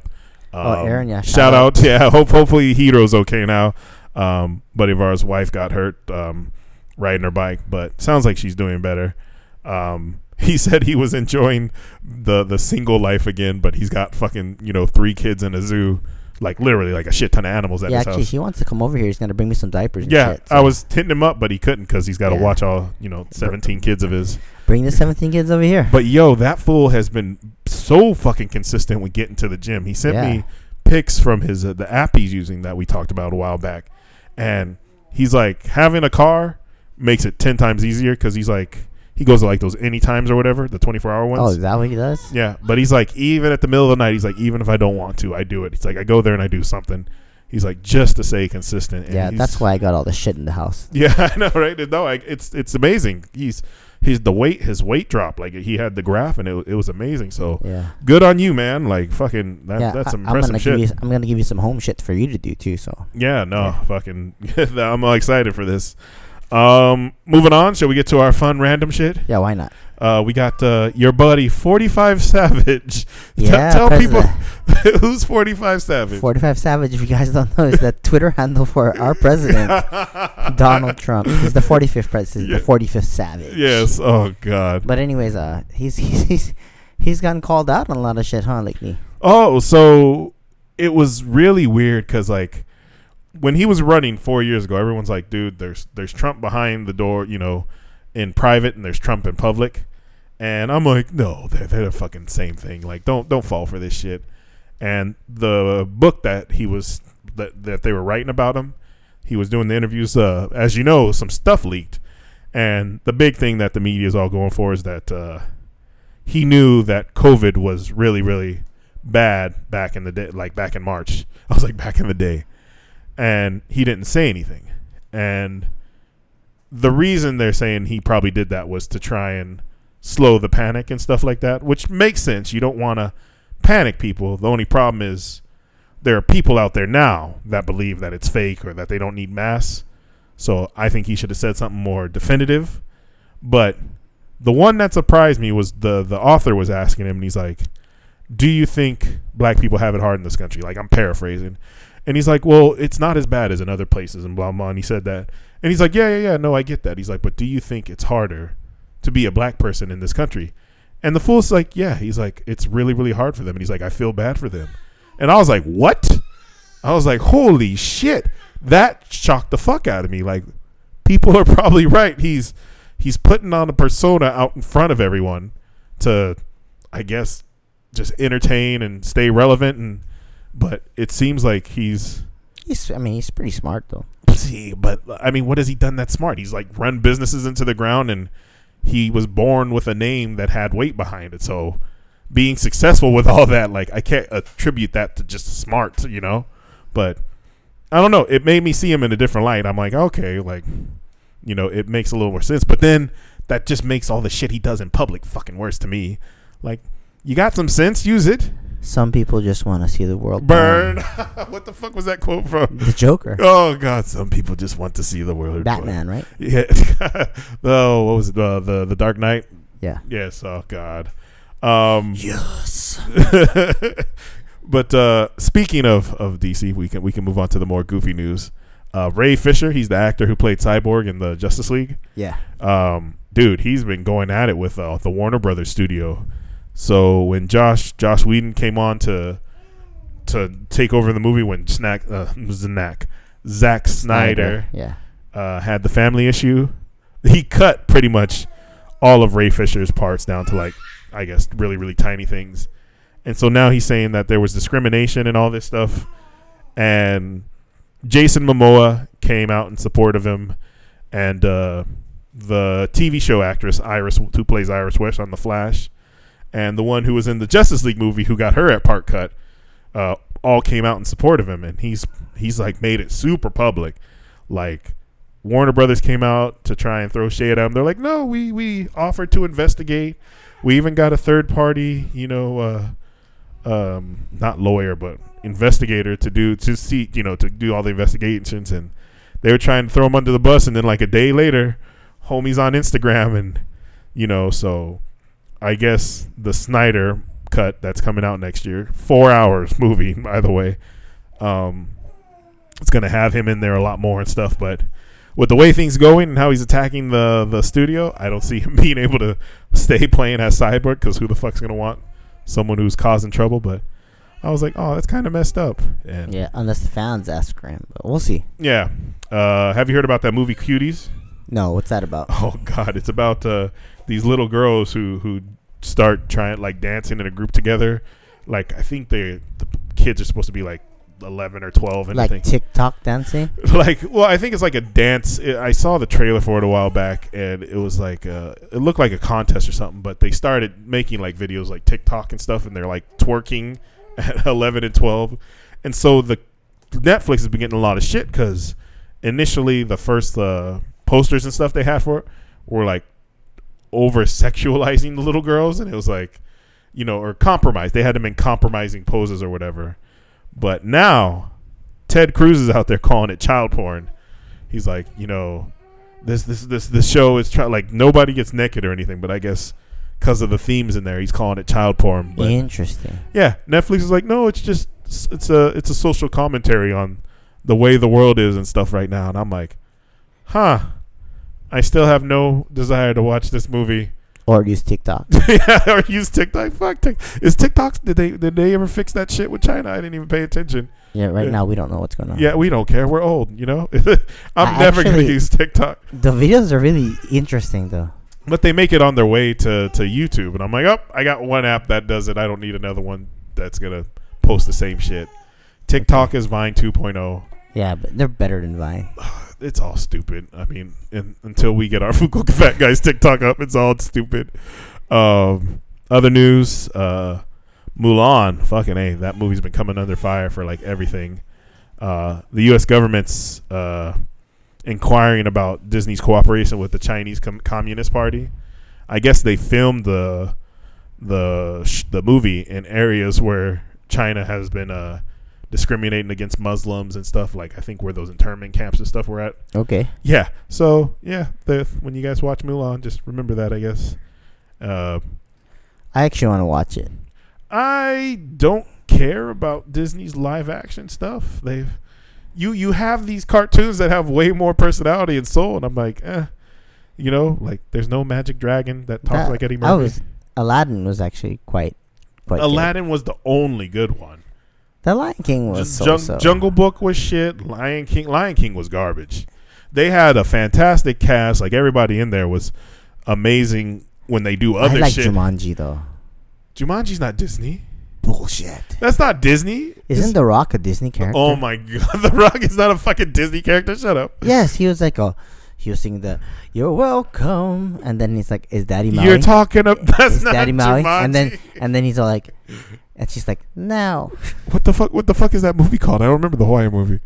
Um, Oh, Aaron, yeah, Shout, shout out. out. Yeah, hope hopefully Hero's okay now. Um, buddy of ours' wife got hurt um, riding her bike, but sounds like she's doing better. Um, he said he was enjoying the the single life again, but he's got fucking you know three kids in a zoo, like literally like a shit ton of animals at yeah, his actually, house. he wants to come over here. He's gonna bring me some diapers. And Yeah, shit, I was hitting him up, but he couldn't because he's got to Yeah. watch all you know seventeen kids of his. Bring the seventeen kids over here. But yo, that fool has been so fucking consistent with getting to the gym. He sent Yeah. me pics from his uh, the app he's using that we talked about a while back, and he's like having a car makes it ten times easier because he's like he goes to like those any times or whatever the twenty four hour ones. oh, is that what he does? Yeah, but he's like even at the middle of the night, he's like even if I don't want to, I do it. He's like I go there and I do something. He's like just to stay consistent. and Yeah, that's why I got all the shit in the house. Yeah, I know, right? No, I, it's it's amazing. He's he's the weight his weight dropped like he had the graph and it, it was amazing. So Yeah. good on you, man. Like fucking that, yeah, that's I, some I'm impressive shit. you. I'm gonna give you some home shit for you to do too. So yeah, no, Yeah. fucking. I'm all excited for this. Um, moving on. Shall we get to our fun random shit? yeah, why not? Uh, we got uh, your buddy Forty Five Savage. Yeah, tell press people who's Forty Five Savage. 45 Savage, if you guys don't know, is the Twitter handle for our president, Donald Trump. He's the 45th president, Yeah. the 45th Savage. Yes. Oh God. But anyways, uh, he's he's he's he's gotten called out on a lot of shit, huh, lately. Oh, so it was really weird because like when he was running four years ago, everyone's like, "Dude, there's there's Trump behind the door, you know, in private, and there's Trump in public." And I'm like, "No, they're they're the fucking same thing. Like, don't don't fall for this shit." And the book that he was that that they were writing about him, he was doing the interviews. Uh, as you know, some stuff leaked, and the big thing that the media is all going for is that uh, he knew that COVID was really really bad back in the day, like back in March. I was like back in the day, and he didn't say anything. And the reason they're saying he probably did that was to try and slow the panic and stuff like that, which makes sense. You don't want to panic people. The only problem is there are people out there now that believe that it's fake or that they don't need masks. So I think he should have said something more definitive. But the one that surprised me was the the author was asking him, and he's like, "Do you think black people have it hard in this country?" Like I'm paraphrasing, and he's like, "Well, it's not as bad as in other places," and blah blah. And he said that, and he's like, "Yeah, yeah, yeah. No, I get that." He's like, "But do you think it's harder to be a black person in this country?" And the fool's like, "Yeah." He's like, "It's really, really hard for them," and he's like, "I feel bad for them," and I was like, "What?" I was like, "Holy shit!" That shocked the fuck out of me. Like, people are probably right. He's he's putting on a persona out in front of everyone to, I guess, just entertain and stay relevant. And but it seems like he's He's, I mean, he's pretty smart though. see, but I mean, what has he done that smart? He's like run businesses into the ground, and he was born with a name that had weight behind it. So being successful with all that, like I can't attribute that to just smart, you know. But I don't know. It made me see him in a different light. I'm like, okay, like you know, it makes a little more sense. But then that just makes all the shit he does in public fucking worse to me. Like, you got some sense, use it. Some people just want to see the world Burn. what the fuck was that quote from? The Joker, Oh God! Some people just want to see the world. burn. Batman, right? Yeah. oh, what was it? Uh, the the Dark Knight. Yeah. Yes. Oh God. Um, Yes. but uh, speaking of, of DC, we can we can move on to the more goofy news. Uh, Ray Fisher, he's the actor who played Cyborg in the Justice League. Yeah. Um, dude, he's been going at it with uh, the Warner Brothers studio. So when Josh Josh Whedon came on to to take over the movie, when Snack uh, Snack Zack Snyder Yeah. uh, had the family issue, he cut pretty much all of Ray Fisher's parts down to like, I guess, really, really tiny things. And so now he's saying that there was discrimination and all this stuff. And Jason Momoa came out in support of him. And uh, the TV show actress, Iris, who plays Iris West on The Flash, and the one who was in the Justice League movie who got her at part cut, uh, all came out in support of him. And he's, he's like made it super public. Like, Warner Brothers came out to try and throw shade at him. They're like, no, we we offered to investigate. We even got a third party, you know, uh, um, not lawyer but investigator to do to see, you know, to do all the investigations. And they were trying to throw him under the bus. And then like a day later, homies on Instagram, and you know, so I guess the Snyder cut that's coming out next year, four hours movie, by the way. Um, it's gonna have him in there a lot more and stuff, but with the way things going and how he's attacking the the studio, I don't see him being able to stay playing as Cyborg because who the fuck's gonna want someone who's causing trouble? But I was like, oh, that's kind of messed up. And yeah, Yeah. Unless the fans ask for him, but we'll see. Yeah. Uh, have you heard about that movie Cuties? No, what's that about? Oh God, it's about uh, these little girls who who start trying like dancing in a group together. Like I think they the kids are supposed to be like eleven or twelve, and like think TikTok dancing? like well i think it's like a dance i saw the trailer for it a while back and it was like uh, it looked like a contest or something but they started making like videos like tiktok and stuff and they're like twerking at 11 and 12 and so the netflix has been getting a lot of shit because initially the first uh, posters and stuff they had for it were like over sexualizing the little girls and it was like you know or compromise they had them in compromising poses or whatever but now Ted Cruz is out there calling it child porn. He's like, you know, this this this this show is try- like nobody gets naked or anything, but I guess because of the themes in there. He's calling it child porn. But Interesting. yeah, Netflix is like, no, it's just it's a it's a social commentary on the way the world is and stuff right now. And I'm like, huh. I still have no desire to watch this movie. Or use TikTok. yeah, or use TikTok. Fuck TikTok. Is TikTok? Did they did they ever fix that shit with China? I didn't even pay attention. Yeah, right Yeah. now we don't know what's going on. Yeah, we don't care. We're old, you know. I'm I never gonna use TikTok. The videos are really interesting though. But they make it on their way to, to YouTube, and I'm like, oh, I got one app that does it. I don't need another one that's gonna post the same shit. TikTok is Vine 2.0. Yeah, but they're better than Vine. It's all stupid. I mean, until we get our Fukuoka Fat Guys TikTok up, it's all stupid. Um, other news, uh, Mulan, fucking a, that movie's been coming under fire for like everything. Uh, the U.S. government's uh, inquiring about Disney's cooperation with the Chinese Com- Communist Party. I guess they filmed the the sh- the movie in areas where China has been uh, discriminating against Muslims and stuff. Like I think where those internment camps and stuff were at. Okay. Yeah. So yeah, the, when you guys watch Mulan, just remember that. I guess. Uh, I actually want to watch it. I don't care about Disney's live action stuff. They've you you have these cartoons that have way more personality and soul, and I'm like, eh, you know, like there's no magic dragon that talks That- like Eddie I Murphy. was Aladdin was actually quite quite good. Aladdin was the only good one. The Lion King was Jung- so. Jungle Book was shit. Lion King Lion King was garbage. They had a fantastic cast. Like everybody in there was amazing when they do other I like shit. Jumanji though. Jumanji's not Disney. Bullshit. That's not Disney. Isn't The Rock a Disney character? Oh my god, The Rock is not a fucking Disney character. Shut up. Yes, he was like a. He was singing the "You're welcome," and then he's like, "Is Daddy Maui?" You're talking about that's Is not Daddy Maui? Jumanji. And then and then he's all like, and she's like, "No, what the fuck? What the fuck is that movie called? I don't remember the Hawaiian movie.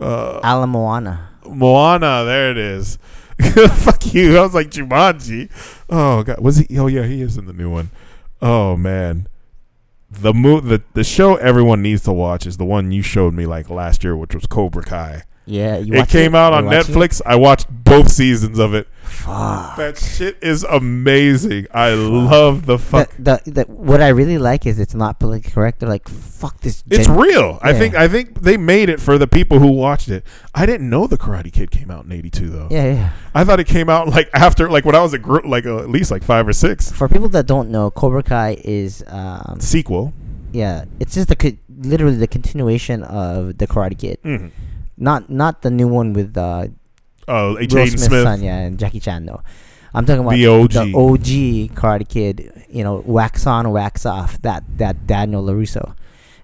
Uh, Ala Moana." Moana. There it is. fuck you. I was like Jumanji. Oh god, was he? Oh yeah, he is in the new one. Oh man, the mo- the the show everyone needs to watch is the one you showed me like last year, which was Cobra Kai. Yeah, you it came out on watching it? Netflix. I watched both seasons of it. Fuck. That shit is amazing. I love the fuck. The, the, the, what I really like is it's not politically correct. They're like, fuck this. It's gen- real. I think I think they made it for the people who watched it. I didn't know the Karate Kid came out in '82 though. Yeah, yeah. I thought it came out like after like when I was a group like uh, at least like five or six. For people that don't know, Cobra Kai is, um, Sequel. yeah, it's just the literally the continuation of the Karate Kid. Mm. Not not the new one with uh, Oh, Will Jaden Smith's Smith. son, yeah, and Jackie Chan. No, I'm talking about The OG. the OG Karate Kid. You know, wax on, wax off. That that Daniel LaRusso,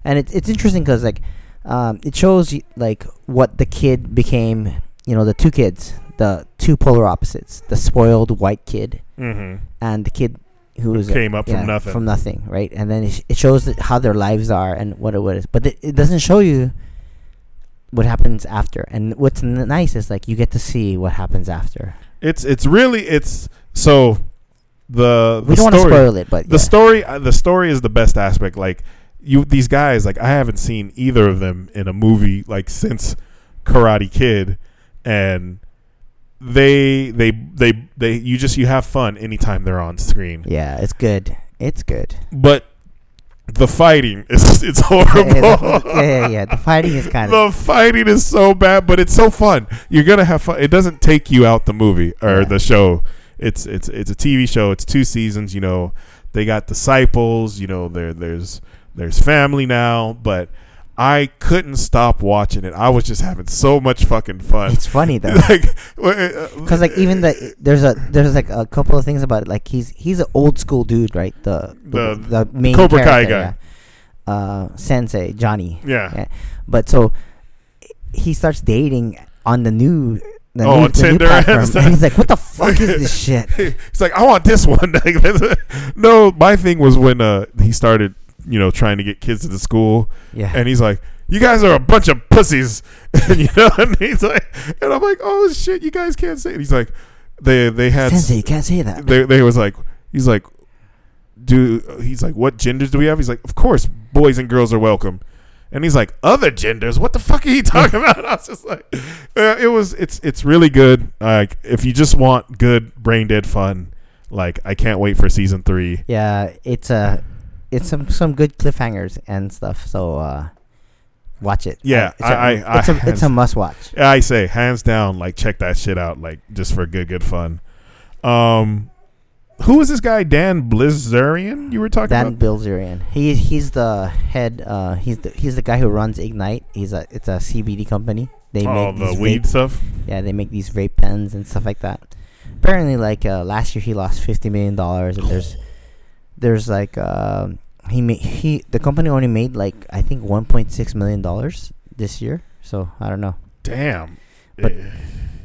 and it's it's interesting because like, um, it shows you like what the kid became. You know, the two kids, the two polar opposites, the spoiled white kid Mm-hmm. and the kid who was Came up from nothing. from nothing, right? And then it, sh- it shows that how their lives are and what it was, but it, it doesn't show you what happens after. And what's nice is like you get to see what happens after. It's it's really it's so the We don't want to story spoil it, but the yeah. story uh, the story is the best aspect. Like you these guys like I haven't seen either of them in a movie like since Karate Kid, and they they they they you just you have fun anytime they're on screen. yeah, it's good. It's good. But the fighting is it's yeah, horrible. yeah, yeah, yeah. The fighting is kind of the fighting is so bad, but it's so fun. You're gonna have fun. It doesn't take you out the movie or Yeah. the show. It's it's it's a TV show. It's two seasons. You know, they got disciples. You know, there there's there's family now, but I couldn't stop watching it. I was just having so much fucking fun. it's funny though. like, uh, Because like even the there's a there's like a couple of things about it. Like he's he's an old school dude, right? The the, The the main Cobra Kai guy, yeah. Uh, Sensei Johnny. yeah. Yeah. But so he starts dating on the new the Oh, new, on the new Tinder and and he's like, "What the fuck is this shit?" He's like, I want this one. no, my thing was when uh, he started, you know, trying to get kids to the school, Yeah, and he's like, "You guys are a bunch of pussies," and you know, and he's like, and I'm like, "Oh shit, you guys can't say." It. He's like, they they had Sensei, you can't say that. they they was like, he's like, do he's like, what genders do we have? He's like, of course, boys and girls are welcome. And he's like, other genders? What the fuck are you talking about? I was just like, uh, it was, it's, it's really good. Like, if you just want good brain dead fun, Like I can't wait for season three. Yeah, it's a it's some some good cliffhangers and stuff. So uh, watch it. Yeah, it's a- I- I- it's I- a it's a must watch. I say hands down, like check that shit out, like just for good good fun. Um, who is this guy Dan Blizzarian you were talking Dan about? Bilzerian. He he's the head. Uh, he's the he's the guy who runs Ignite. He's a it's a CBD company. They Oh, make the these weed vape, stuff. yeah they make these vape pens and stuff like that. Apparently, like uh, last year he lost fifty million dollars, and there's there's like uh, he made he the company only made like I think one point six million dollars this year. So I don't know. Damn. But- Eh.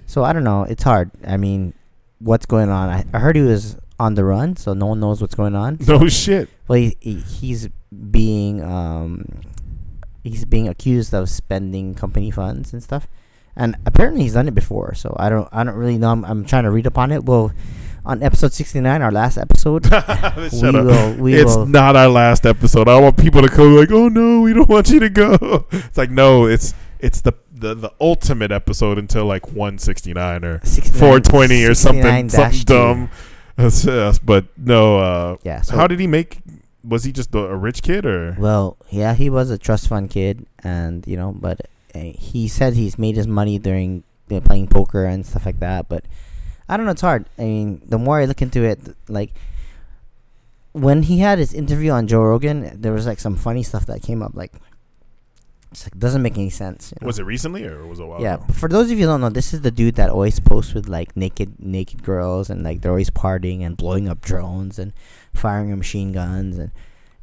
So I don't know. It's hard. I mean, what's going on? I, I heard he was on the run, so no one knows what's going on. no shit. Well, he, he, he's being um, he's being accused of spending company funds and stuff, and apparently he's done it before. So I don't I don't really know. I'm, I'm trying to read upon it. Well, on episode 69, our last episode, we up. will we it's will not our last episode. I want people to come like, "Oh no, we don't want you to go." It's like, no, it's it's the the, the ultimate episode until like 169 or 69 420 or something something dumb. But no, uh, Yeah. So how did he make? Was he just a, rich kid or? Well, yeah, he was a trust fund kid, and you know, but uh, he said he's made his money during you know, playing poker and stuff like that. But I don't know, it's hard. I mean, the more I look into it, like when he had his interview on Joe Rogan, there was like some funny stuff that came up. Like, it's like doesn't make any sense. you know? Was it recently or was it a while Yeah, ago? for those of you who don't know, this is the dude that always posts with like naked naked girls and like they're always partying and blowing up drones and firing machine guns and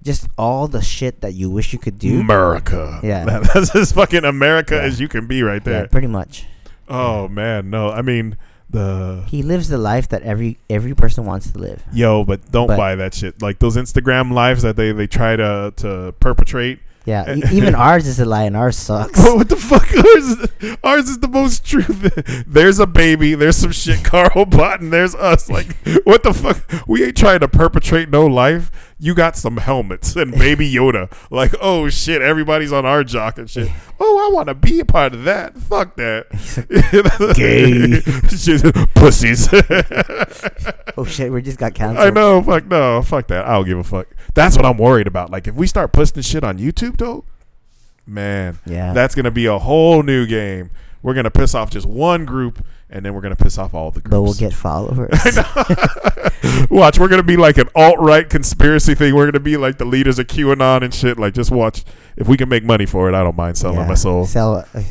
just all the shit that you wish you could do. America. Yeah. That- that's as fucking America Yeah. as you can be right Yeah, there. pretty much. Oh man, no. I mean the He lives the life that every every person wants to live. yo, but don't But- buy that shit. Like those Instagram lives that they they try to to perpetrate. Yeah, e- even ours is a lie and ours sucks. what the fuck? Ours is, ours is the most truth. There's a baby. There's some shit Carl and there's us. Like, what the fuck? We ain't trying to perpetrate no life. You got some helmets and Baby Yoda. Like, oh shit, everybody's on our jock and shit. Oh, I want to be a part of that. Fuck that. Gay. Pussies. oh shit, we just got canceled. I know. Fuck no. Fuck that. I don't give a fuck. That's what I'm worried about. Like, if we start posting shit on YouTube, though, man, Yeah. that's gonna be a whole new game. We're gonna piss off just one group, and then we're gonna piss off all the groups. but we'll get followers. watch, we're gonna be like an alt right conspiracy thing. We're gonna be like the leaders of QAnon and shit. Like, just watch. If we can make money for it, I don't mind selling Yeah. my soul. Sell. uh,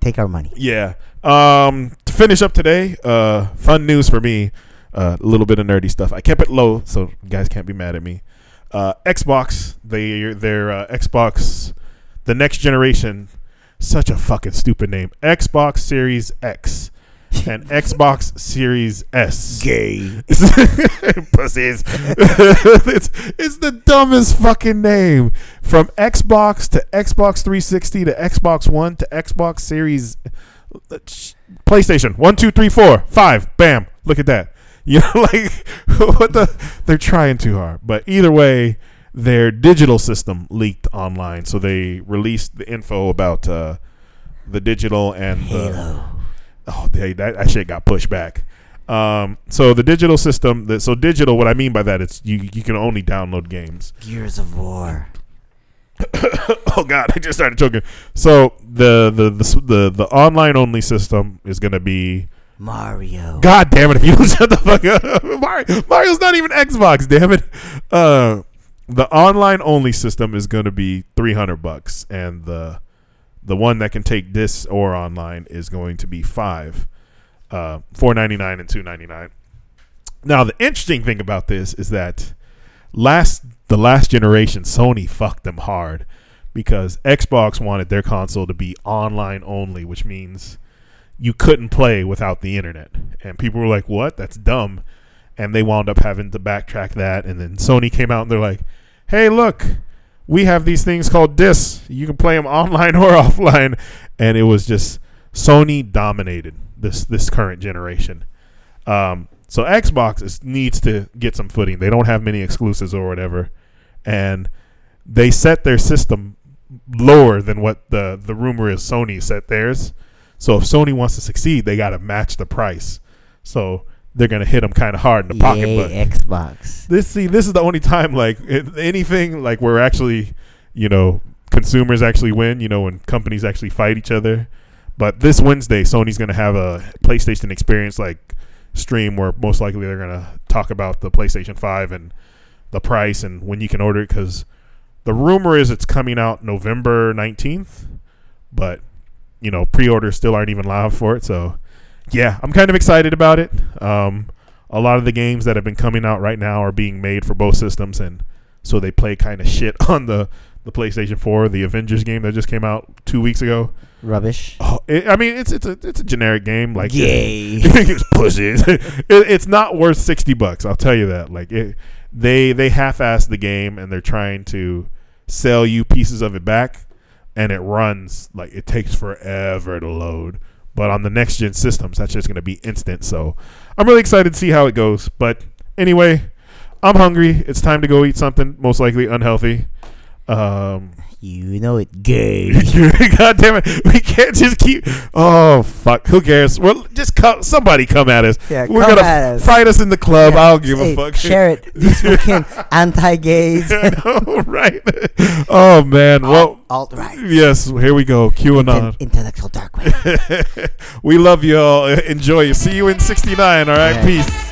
Take our money. Yeah. Um, to finish up today, uh, fun news for me. Uh, a little bit of nerdy stuff. I kept it low, so you guys can't be mad at me. Uh, Xbox, they their uh, Xbox, the next generation, such a fucking stupid name. Xbox Series X and Xbox Series S. Gay. Pussies. it's it's the dumbest fucking name. From Xbox to Xbox 360 to Xbox One to Xbox Series PlayStation. One, two, three, four, five. Bam. Look at that. You know, like what the they're trying too hard. But either way, their digital system leaked online. So they released the info about uh, the digital and the oh they, that, that shit got pushed back um, so the digital system the, so digital what i mean by that it's you you can only download games Gears of War. oh god i just started choking so the the the, the, the online only system is going to be Mario. god damn it if you don't shut the fuck up Mario, mario's not even xbox damn it uh the online only system is going to be 300 bucks and the the one that can take this or online is going to be five uh 499 and 299 now the interesting thing about this is that last the last generation sony fucked them hard because xbox wanted their console to be online only which means you couldn't play without the internet. And people were like what? That's dumb. And they wound up having to backtrack that. And then sony came out and they're like hey look we have these things called discs. You can play them online or offline. And it was just sony dominated this this current generation. Um, so xbox is, needs to get some footing. They don't have many exclusives or whatever. And they set their system lower than what the the rumor is sony set theirs. So if sony wants to succeed they got to match the price. So they're gonna hit them kind of hard in the pocket. Yay, But Xbox. this see this is the only time like anything like where actually you know consumers actually win you know when companies actually fight each other but this wednesday sony's going to have a playstation experience like stream where most likely they're going to talk about the playstation 5 and the price and when you can order it because the rumor is it's coming out november 19th but you know pre-orders still aren't even live for it so yeah i'm kind of excited about it. Um, a lot of the games that have been coming out right now are being made for both systems and so they play kind of shit on the the PlayStation 4 the Avengers game that just came out 2 weeks ago. Rubbish. oh, it, I mean it's it's a it's a generic game like Yay. it's pussies it, it's not worth 60 bucks I'll tell you that. Like it they they half-ass the game and they're trying to sell you pieces of it back and it runs like it takes forever to load but on the next gen systems that's just going to be instant. So i'm really excited to see how it goes. But anyway i'm hungry. It's time to go eat something most likely unhealthy. Um You know it. Gay. god damn it we can't just keep oh fuck who cares well just come somebody come at us Yeah, we're gonna us. fight us in the club Yeah, i'll give hey, a fuck Share it. These fucking anti-gays. Know, right oh man well Alt right. yes here we go qanon intellectual dark web. we love you all enjoy you see you in 69 all right Yeah. peace